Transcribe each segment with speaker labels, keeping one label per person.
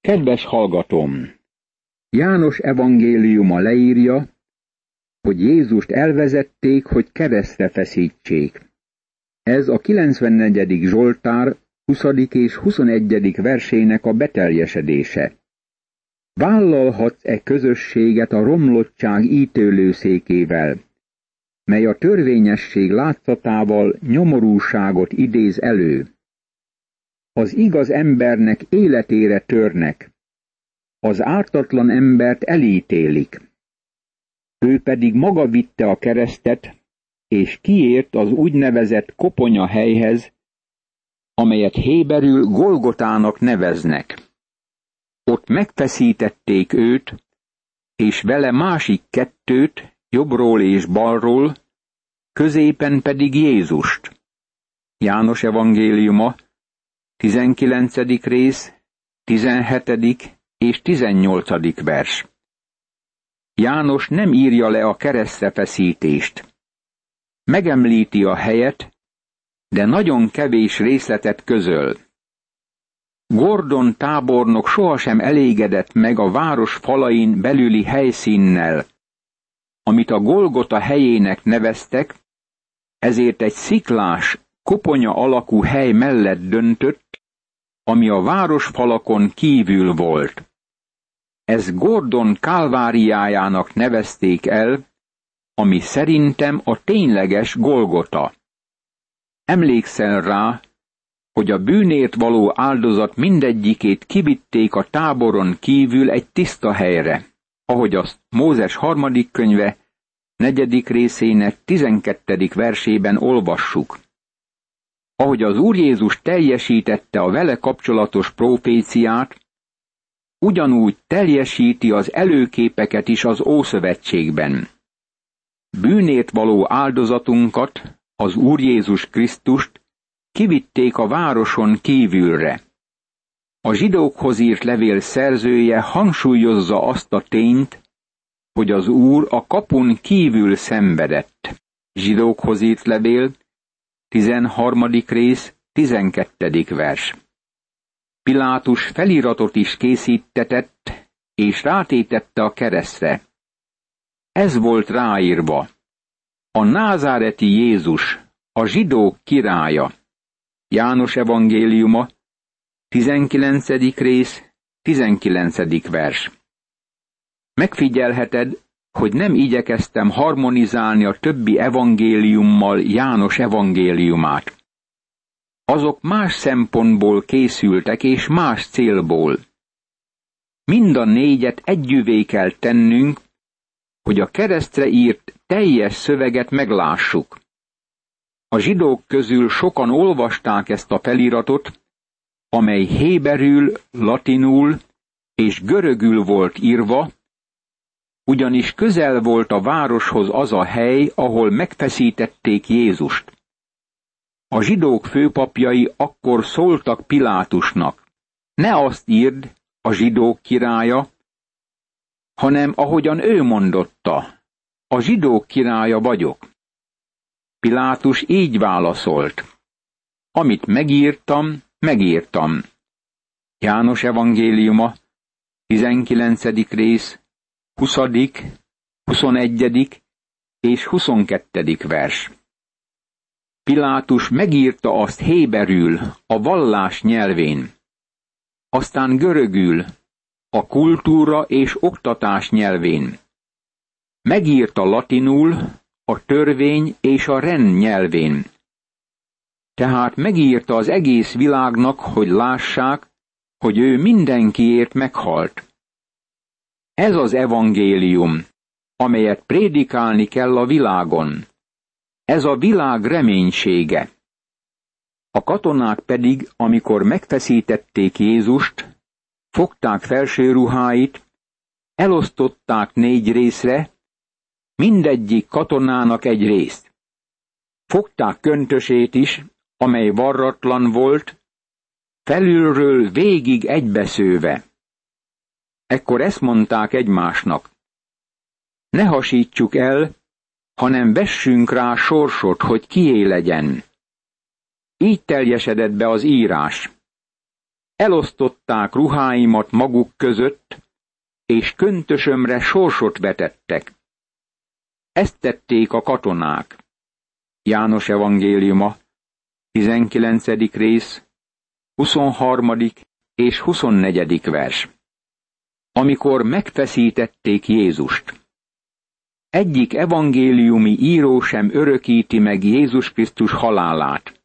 Speaker 1: Kedves hallgatom! János evangéliuma leírja, hogy Jézust elvezették, hogy keresztre feszítsék. Ez a 94. Zsoltár 20. és 21. versének a beteljesedése. Vállalhatsz-e közösséget a romlottság ítélőszékével, mely a törvényesség látszatával nyomorúságot idéz elő? Az igaz embernek életére törnek, az ártatlan embert elítélik. Ő pedig maga vitte a keresztet, és kiért az úgynevezett koponya helyhez, amelyet Héberül Golgotának neveznek. Ott megfeszítették őt, és vele másik kettőt, jobbról és balról, középen pedig Jézust. János evangéliuma, 19. rész, 17. és 18. vers. János nem írja le a keresztre feszítést. Megemlíti a helyet, de nagyon kevés részletet közöl. Gordon tábornok sohasem elégedett meg a város falain belüli helyszínnel, amit a Golgota helyének neveztek, ezért egy sziklás, koponya alakú hely mellett döntött, ami a városfalakon kívül volt. Ez Gordon kálváriájának nevezték el, ami szerintem a tényleges Golgota. Emlékszel rá, hogy a bűnért való áldozat mindegyikét kivitték a táboron kívül egy tiszta helyre, ahogy azt Mózes harmadik könyve negyedik részének tizenkettedik versében olvassuk. Ahogy az Úr Jézus teljesítette a vele kapcsolatos proféciát, ugyanúgy teljesíti az előképeket is az Ószövetségben. Bűnét való áldozatunkat, az Úr Jézus Krisztust kivitték a városon kívülre. A zsidókhoz írt levél szerzője hangsúlyozza azt a tényt, hogy az Úr a kapun kívül szenvedett. Zsidókhoz írt levél, 13. rész, 12. vers. Pilátus feliratot is készítetett, és rátétette a keresztre. Ez volt ráírva. A názáreti Jézus, a zsidók királya. János evangéliuma, 19. rész, 19. vers. Megfigyelheted, hogy nem igyekeztem harmonizálni a többi evangéliummal János evangéliumát. Azok más szempontból készültek és más célból. Mind a négyet együvé kell tennünk, hogy a keresztre írt teljes szöveget meglássuk. A zsidók közül sokan olvasták ezt a feliratot, amely héberül, latinul és görögül volt írva, ugyanis közel volt a városhoz az a hely, ahol megfeszítették Jézust. A zsidók főpapjai akkor szóltak Pilátusnak, ne azt írd, a zsidók királya, hanem ahogyan ő mondotta, a zsidók királya vagyok. Pilátus így válaszolt, amit megírtam, megírtam. János evangéliuma, 19. rész, 20., 21. és 22. vers. Pilátus megírta azt héberül, a vallás nyelvén, aztán görögül, a kultúra és oktatás nyelvén. Megírta latinul, a törvény és a rend nyelvén. Tehát megírta az egész világnak, hogy lássák, hogy ő mindenkiért meghalt. Ez az evangélium, amelyet prédikálni kell a világon. Ez a világ reménysége. A katonák pedig, amikor megfeszítették Jézust, fogták felső ruháit, elosztották négy részre, mindegyik katonának egy részt. Fogták köntösét is, amely varratlan volt, felülről végig egybeszőve. Ekkor ezt mondták egymásnak. Ne hasítsuk el, hanem vessünk rá sorsot, hogy kié legyen. Így teljesedett be az írás. elosztották ruháimat maguk között, és köntösömre sorsot vetettek. Ezt tették a katonák. János evangéliuma, 19. rész, 23. és 24. vers. Amikor megfeszítették Jézust. Egyik evangéliumi író sem örökíti meg Jézus Krisztus halálát.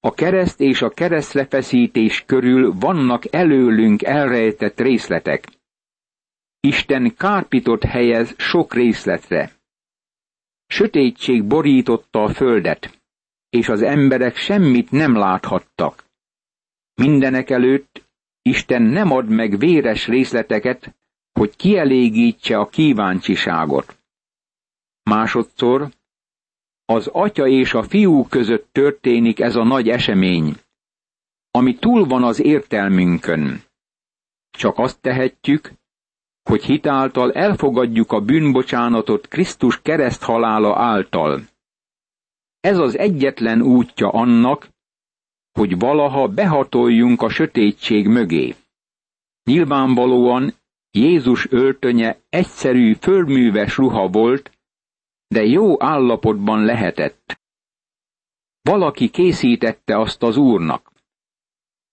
Speaker 1: A kereszt és a keresztrefeszítés körül vannak előlünk elrejtett részletek. Isten kárpitot helyez sok részletre. Sötétség borította a földet, és az emberek semmit nem láthattak. Mindenek előtt Isten nem ad meg véres részleteket, hogy kielégítse a kíváncsiságot. Másodszor, az atya és a fiú között történik ez a nagy esemény, ami túl van az értelmünkön. Csak azt tehetjük, hogy hitáltal elfogadjuk a bűnbocsánatot Krisztus kereszthalála által. Ez az egyetlen útja annak, hogy valaha behatoljunk a sötétség mögé. Nyilvánvalóan Jézus öltönye egyszerű fölműves ruha volt, de jó állapotban lehetett. Valaki készítette azt az úrnak.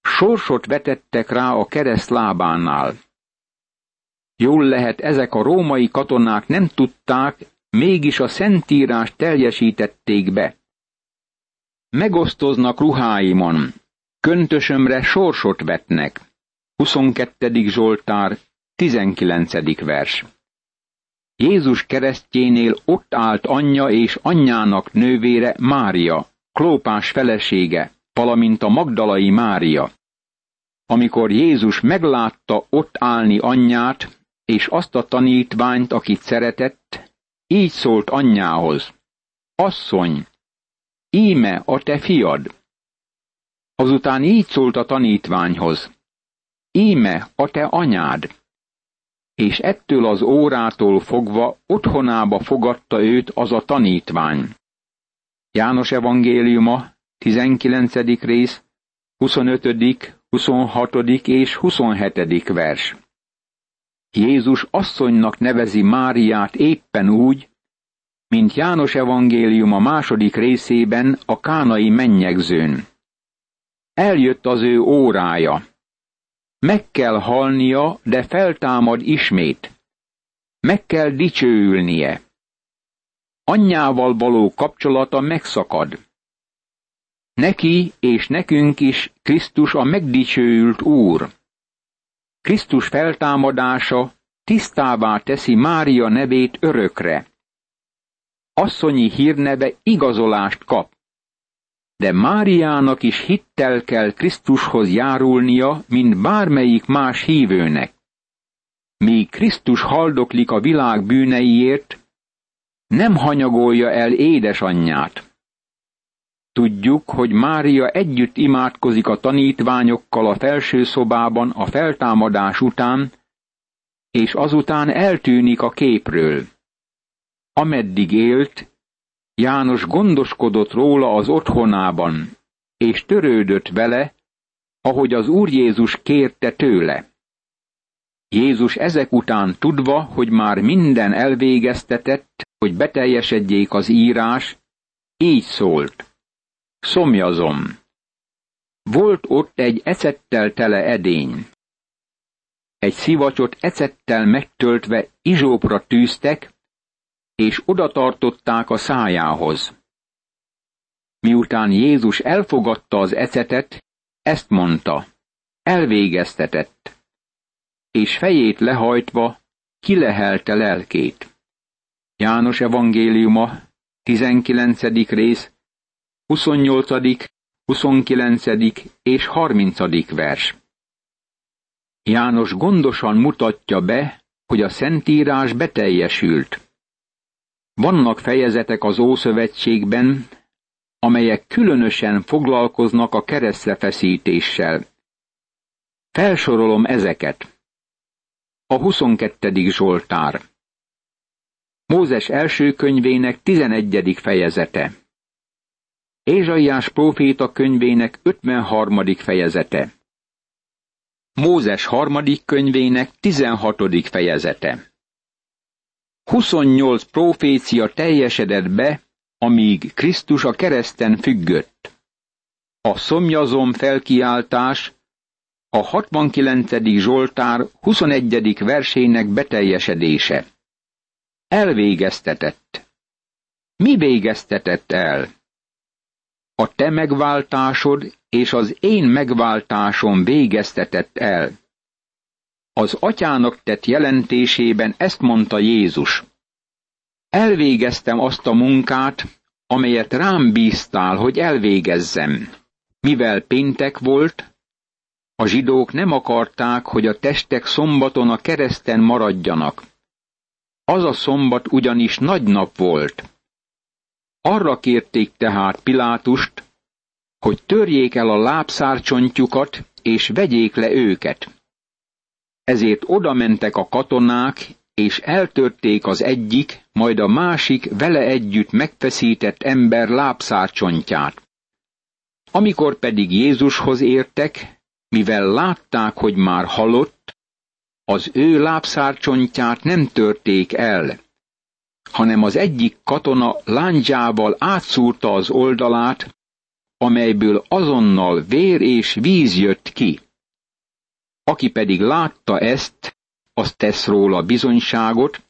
Speaker 1: Sorsot vetettek rá a kereszt lábánál. Jól lehet, ezek a római katonák nem tudták, mégis a szentírást teljesítették be. Megosztoznak ruháimon, köntösömre sorsot vetnek. 22. Zsoltár, 19. vers. Jézus keresztjénél ott állt anyja és anyjának nővére Mária, Klópás felesége, valamint a Magdalai Mária. Amikor Jézus meglátta ott állni anyját, és azt a tanítványt, akit szeretett, így szólt anyjához. Asszony, íme a te fiad. Azután így szólt a tanítványhoz. Íme a te anyád és ettől az órától fogva otthonába fogadta őt az a tanítvány. János evangéliuma, 19. rész, 25., 26. és 27. vers. Jézus asszonynak nevezi Máriát éppen úgy, mint János evangéliuma második részében a kánai mennyegzőn. Eljött az ő órája. Meg kell halnia, de feltámad ismét. Meg kell dicsőülnie. Anyjával való kapcsolata megszakad. Neki és nekünk is Krisztus a megdicsőült Úr. Krisztus feltámadása tisztává teszi Mária nevét örökre. Asszonyi hírneve igazolást kap de Máriának is hittel kell Krisztushoz járulnia, mint bármelyik más hívőnek. Míg Krisztus haldoklik a világ bűneiért, nem hanyagolja el édesanyját. Tudjuk, hogy Mária együtt imádkozik a tanítványokkal a felső szobában a feltámadás után, és azután eltűnik a képről. Ameddig élt, János gondoskodott róla az otthonában, és törődött vele, ahogy az Úr Jézus kérte tőle. Jézus ezek után tudva, hogy már minden elvégeztetett, hogy beteljesedjék az írás, így szólt. Szomjazom. Volt ott egy ecettel tele edény. Egy szivacsot ecettel megtöltve izsópra tűztek, és odatartották a szájához. Miután Jézus elfogadta az ecetet, ezt mondta, elvégeztetett, és fejét lehajtva kilehelte lelkét. János evangéliuma, 19. rész, 28., 29. és 30. vers. János gondosan mutatja be, hogy a Szentírás beteljesült. Vannak fejezetek az Ószövetségben, amelyek különösen foglalkoznak a keresztrefeszítéssel. Felsorolom ezeket. A 22. Zsoltár. Mózes első könyvének 11. fejezete. Ézsaiás próféta könyvének 53. fejezete. Mózes harmadik könyvének 16. fejezete. 28 profécia teljesedett be, amíg Krisztus a kereszten függött. A szomjazom felkiáltás a 69. Zsoltár 21. versének beteljesedése. Elvégeztetett. Mi végeztetett el? A te megváltásod és az én megváltásom végeztetett el. Az atyának tett jelentésében ezt mondta Jézus. Elvégeztem azt a munkát, amelyet rám bíztál, hogy elvégezzem. Mivel péntek volt, a zsidók nem akarták, hogy a testek szombaton a kereszten maradjanak. Az a szombat ugyanis nagy nap volt. Arra kérték tehát Pilátust, hogy törjék el a lábszárcsontjukat, és vegyék le őket. Ezért odamentek a katonák, és eltörték az egyik, majd a másik vele együtt megfeszített ember lábszárcsontját. Amikor pedig Jézushoz értek, mivel látták, hogy már halott, az ő lábszárcsontját nem törték el, hanem az egyik katona lándzsával átszúrta az oldalát, amelyből azonnal vér és víz jött ki. Aki pedig látta ezt, az tesz róla bizonyságot,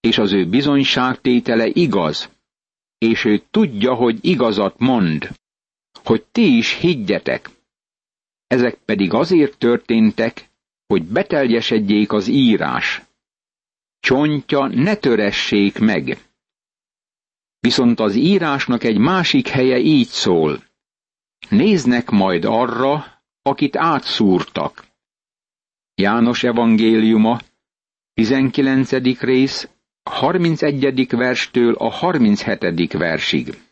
Speaker 1: és az ő bizonyságtétele igaz, és ő tudja, hogy igazat mond, hogy ti is higgyetek. Ezek pedig azért történtek, hogy beteljesedjék az írás. Csontja ne töressék meg. Viszont az írásnak egy másik helye így szól. Néznek majd arra, akit átszúrtak. János evangéliuma, 19. rész, 31. verstől a 37. versig.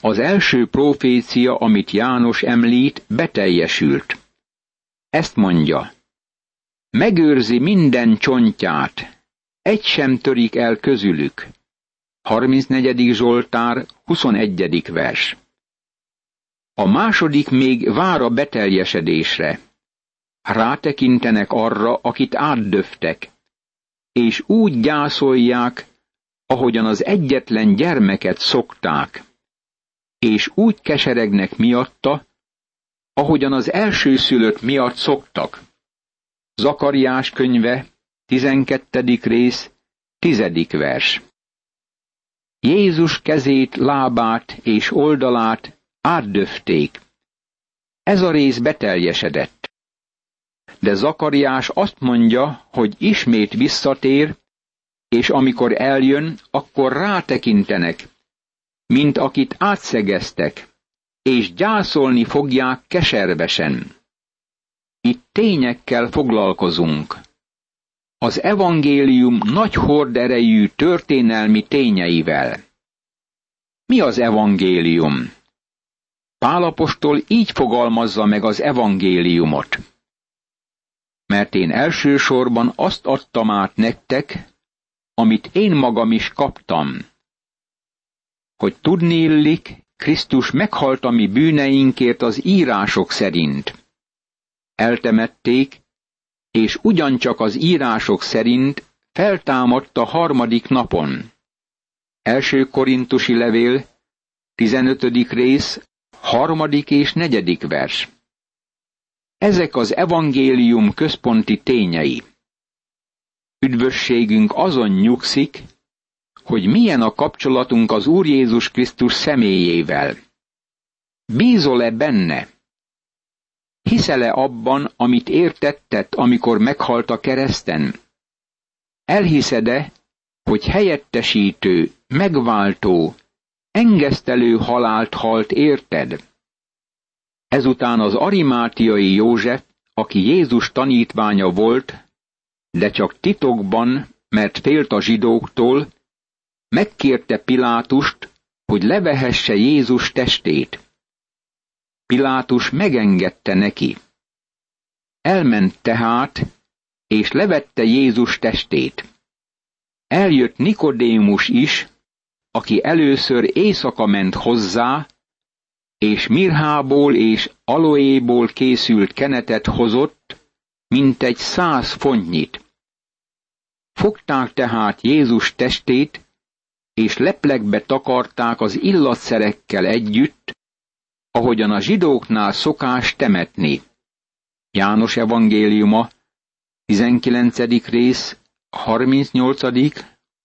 Speaker 1: Az első profécia, amit János említ, beteljesült. Ezt mondja. Megőrzi minden csontját, egy sem törik el közülük. 34. Zsoltár, 21. vers. A második még vár a beteljesedésre. Rátekintenek arra, akit átdöftek, és úgy gyászolják, ahogyan az egyetlen gyermeket szokták, és úgy keseregnek miatta, ahogyan az elsőszülött miatt szoktak. Zakariás könyve, 12. rész, 10. vers. Jézus kezét, lábát és oldalát átdöfték. Ez a rész beteljesedett. De Zakariás azt mondja, hogy ismét visszatér, és amikor eljön, akkor rátekintenek, mint akit átszegeztek, és gyászolni fogják keservesen. Itt tényekkel foglalkozunk. Az evangélium nagy horderejű történelmi tényeivel. Mi az evangélium? Pálapostól így fogalmazza meg az evangéliumot. Mert én elsősorban azt adtam át nektek, amit én magam is kaptam. Hogy tudni Krisztus meghalt a mi bűneinkért az írások szerint. Eltemették, és ugyancsak az írások szerint feltámadt a harmadik napon. Első korintusi levél, 15. rész, harmadik és negyedik vers. Ezek az evangélium központi tényei. Üdvösségünk azon nyugszik, hogy milyen a kapcsolatunk az Úr Jézus Krisztus személyével. Bízol-e benne? Hiszel-e abban, amit értettet, amikor meghalt a kereszten? Elhiszed-e, hogy helyettesítő, megváltó, engesztelő halált halt érted? Ezután az arimátiai József, aki Jézus tanítványa volt, de csak titokban, mert félt a zsidóktól, megkérte Pilátust, hogy levehesse Jézus testét. Pilátus megengedte neki. Elment tehát, és levette Jézus testét. Eljött Nikodémus is, aki először éjszaka ment hozzá, és mirhából és aloéból készült kenetet hozott, mint egy száz fontnyit. Fogták tehát Jézus testét, és leplekbe takarták az illatszerekkel együtt, ahogyan a zsidóknál szokás temetni. János evangéliuma, 19. rész, 38.,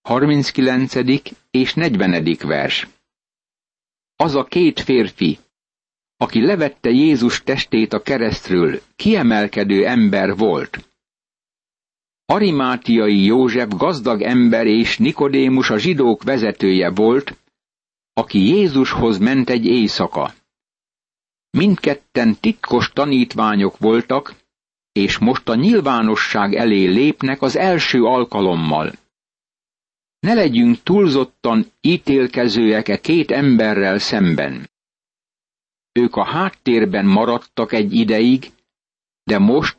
Speaker 1: 39. és 40. vers. Az a két férfi, aki levette Jézus testét a keresztről, kiemelkedő ember volt. Arimátiai József gazdag ember és Nikodémus a zsidók vezetője volt, aki Jézushoz ment egy éjszaka. Mindketten titkos tanítványok voltak, és most a nyilvánosság elé lépnek az első alkalommal. Ne legyünk túlzottan ítélkezőek e két emberrel szemben. Ők a háttérben maradtak egy ideig, de most,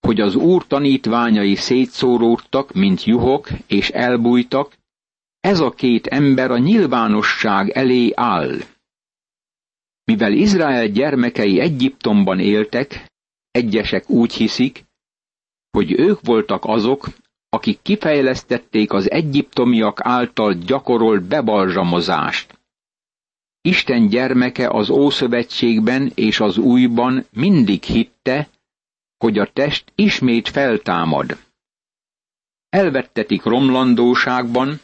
Speaker 1: hogy az úr tanítványai szétszóródtak, mint juhok, és elbújtak, ez a két ember a nyilvánosság elé áll. Mivel Izrael gyermekei Egyiptomban éltek, egyesek úgy hiszik, hogy ők voltak azok, akik kifejlesztették az egyiptomiak által gyakorolt bebalzsamozást. Isten gyermeke az Ószövetségben és az Újban mindig hitte, hogy a test ismét feltámad. Elvettetik romlandóságban,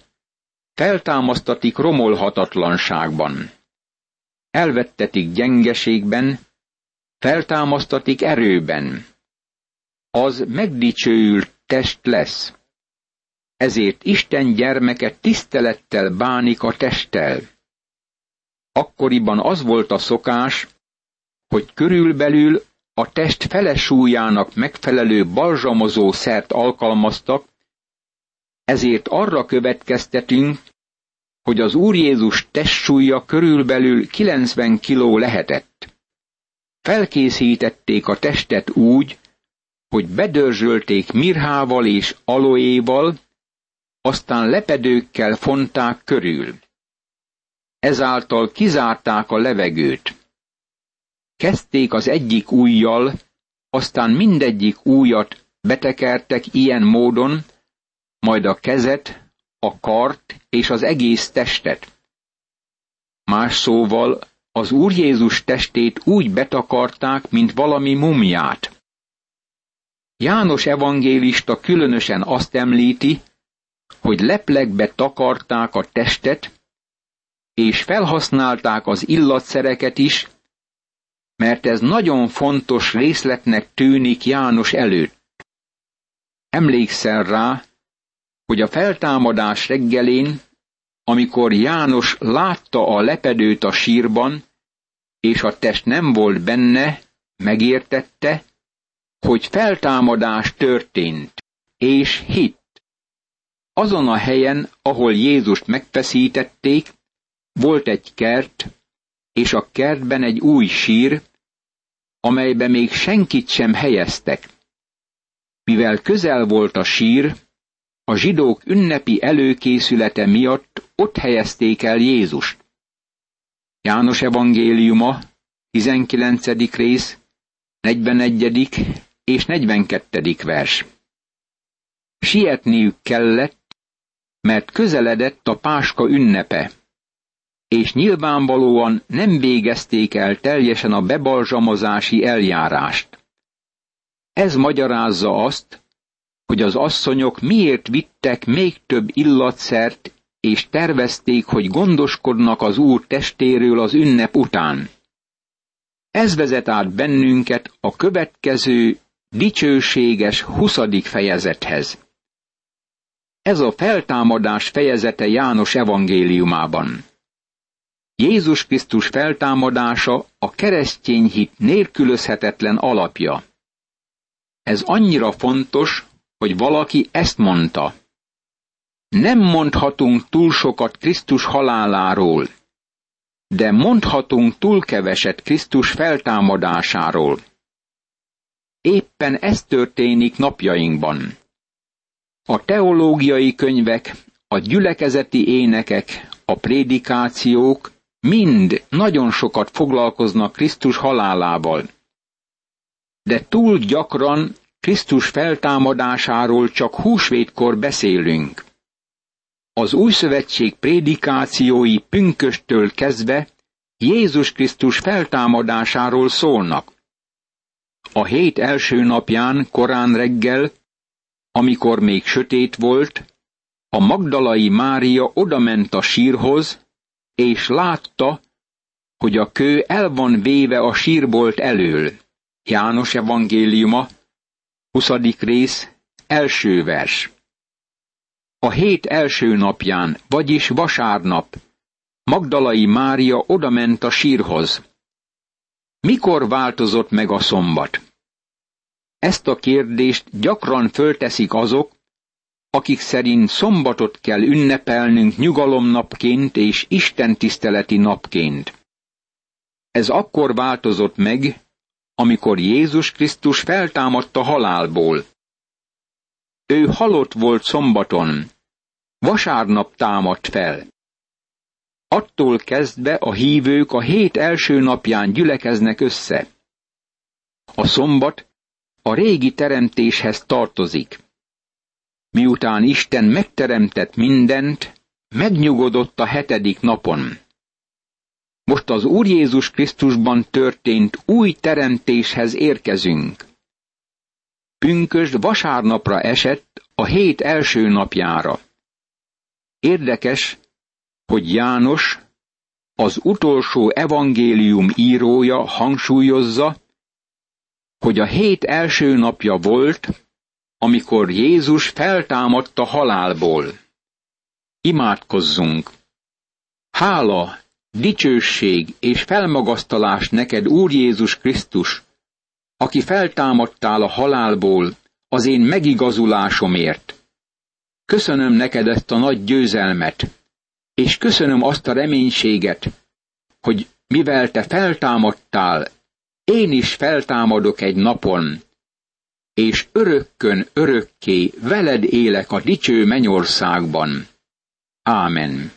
Speaker 1: feltámasztatik romolhatatlanságban. Elvettetik gyengeségben, feltámasztatik erőben. Az megdicsőült test lesz. Ezért Isten gyermeke tisztelettel bánik a testtel. Akkoriban az volt a szokás, hogy körülbelül a test felesúlyának megfelelő balzsamozó szert alkalmaztak, ezért arra következtetünk, hogy az Úr Jézus testsúlya körülbelül 90 kiló lehetett. Felkészítették a testet úgy, hogy bedörzsölték mirhával és aloéval, aztán lepedőkkel fonták körül. Ezáltal kizárták a levegőt. Kezdték az egyik újjal, aztán mindegyik újat betekertek ilyen módon, majd a kezet, a kart és az egész testet. Más szóval az Úr Jézus testét úgy betakarták, mint valami mumját. János evangélista különösen azt említi, hogy leplekbe takarták a testet, és felhasználták az illatszereket is, mert ez nagyon fontos részletnek tűnik János előtt. Emlékszel rá, hogy a feltámadás reggelén, amikor János látta a lepedőt a sírban, és a test nem volt benne, megértette, hogy feltámadás történt, és hitt. Azon a helyen, ahol Jézust megfeszítették, volt egy kert, és a kertben egy új sír, amelybe még senkit sem helyeztek. Mivel közel volt a sír, a zsidók ünnepi előkészülete miatt ott helyezték el Jézust. János evangéliuma, 19. rész, 41. és 42. vers. Sietniük kellett, mert közeledett a páska ünnepe és nyilvánvalóan nem végezték el teljesen a bebalzsamozási eljárást. Ez magyarázza azt, hogy az asszonyok miért vittek még több illatszert, és tervezték, hogy gondoskodnak az Úr testéről az ünnep után. Ez vezet át bennünket a következő dicsőséges 20. fejezethez. Ez a feltámadás fejezete János evangéliumában. Jézus Krisztus feltámadása a keresztény hit nélkülözhetetlen alapja. Ez annyira fontos, hogy valaki ezt mondta. Nem mondhatunk túl sokat Krisztus haláláról, de mondhatunk túl keveset Krisztus feltámadásáról. Éppen ez történik napjainkban. A teológiai könyvek, a gyülekezeti énekek, a prédikációk mind nagyon sokat foglalkoznak Krisztus halálával. De túl gyakran Krisztus feltámadásáról csak húsvétkor beszélünk. Az új szövetség prédikációi pünköstől kezdve Jézus Krisztus feltámadásáról szólnak. A hét első napján korán reggel, amikor még sötét volt, a Magdalai Mária odament a sírhoz, és látta, hogy a kő el van véve a sírbolt elől. János evangéliuma, 20. rész, első vers. A hét első napján, vagyis vasárnap, Magdalai Mária odament a sírhoz. Mikor változott meg a szombat? Ezt a kérdést gyakran fölteszik azok, akik szerint szombatot kell ünnepelnünk nyugalomnapként és istentiszteleti napként. Ez akkor változott meg, amikor Jézus Krisztus feltámadta halálból. Ő halott volt szombaton, vasárnap támadt fel. Attól kezdve a hívők a hét első napján gyülekeznek össze. A szombat a régi teremtéshez tartozik. Miután Isten megteremtett mindent, megnyugodott a hetedik napon. Most az Úr Jézus Krisztusban történt új teremtéshez érkezünk. Pünkösd vasárnapra esett a hét első napjára. Érdekes, hogy János, az utolsó evangélium írója hangsúlyozza, hogy a hét első napja volt, amikor Jézus feltámadta halálból. Imádkozzunk! Hála, dicsőség és felmagasztalás neked, Úr Jézus Krisztus, aki feltámadtál a halálból az én megigazulásomért. Köszönöm neked ezt a nagy győzelmet, és köszönöm azt a reménységet, hogy mivel te feltámadtál, én is feltámadok egy napon, és örökkön örökké veled élek a dicső mennyországban. Ámen.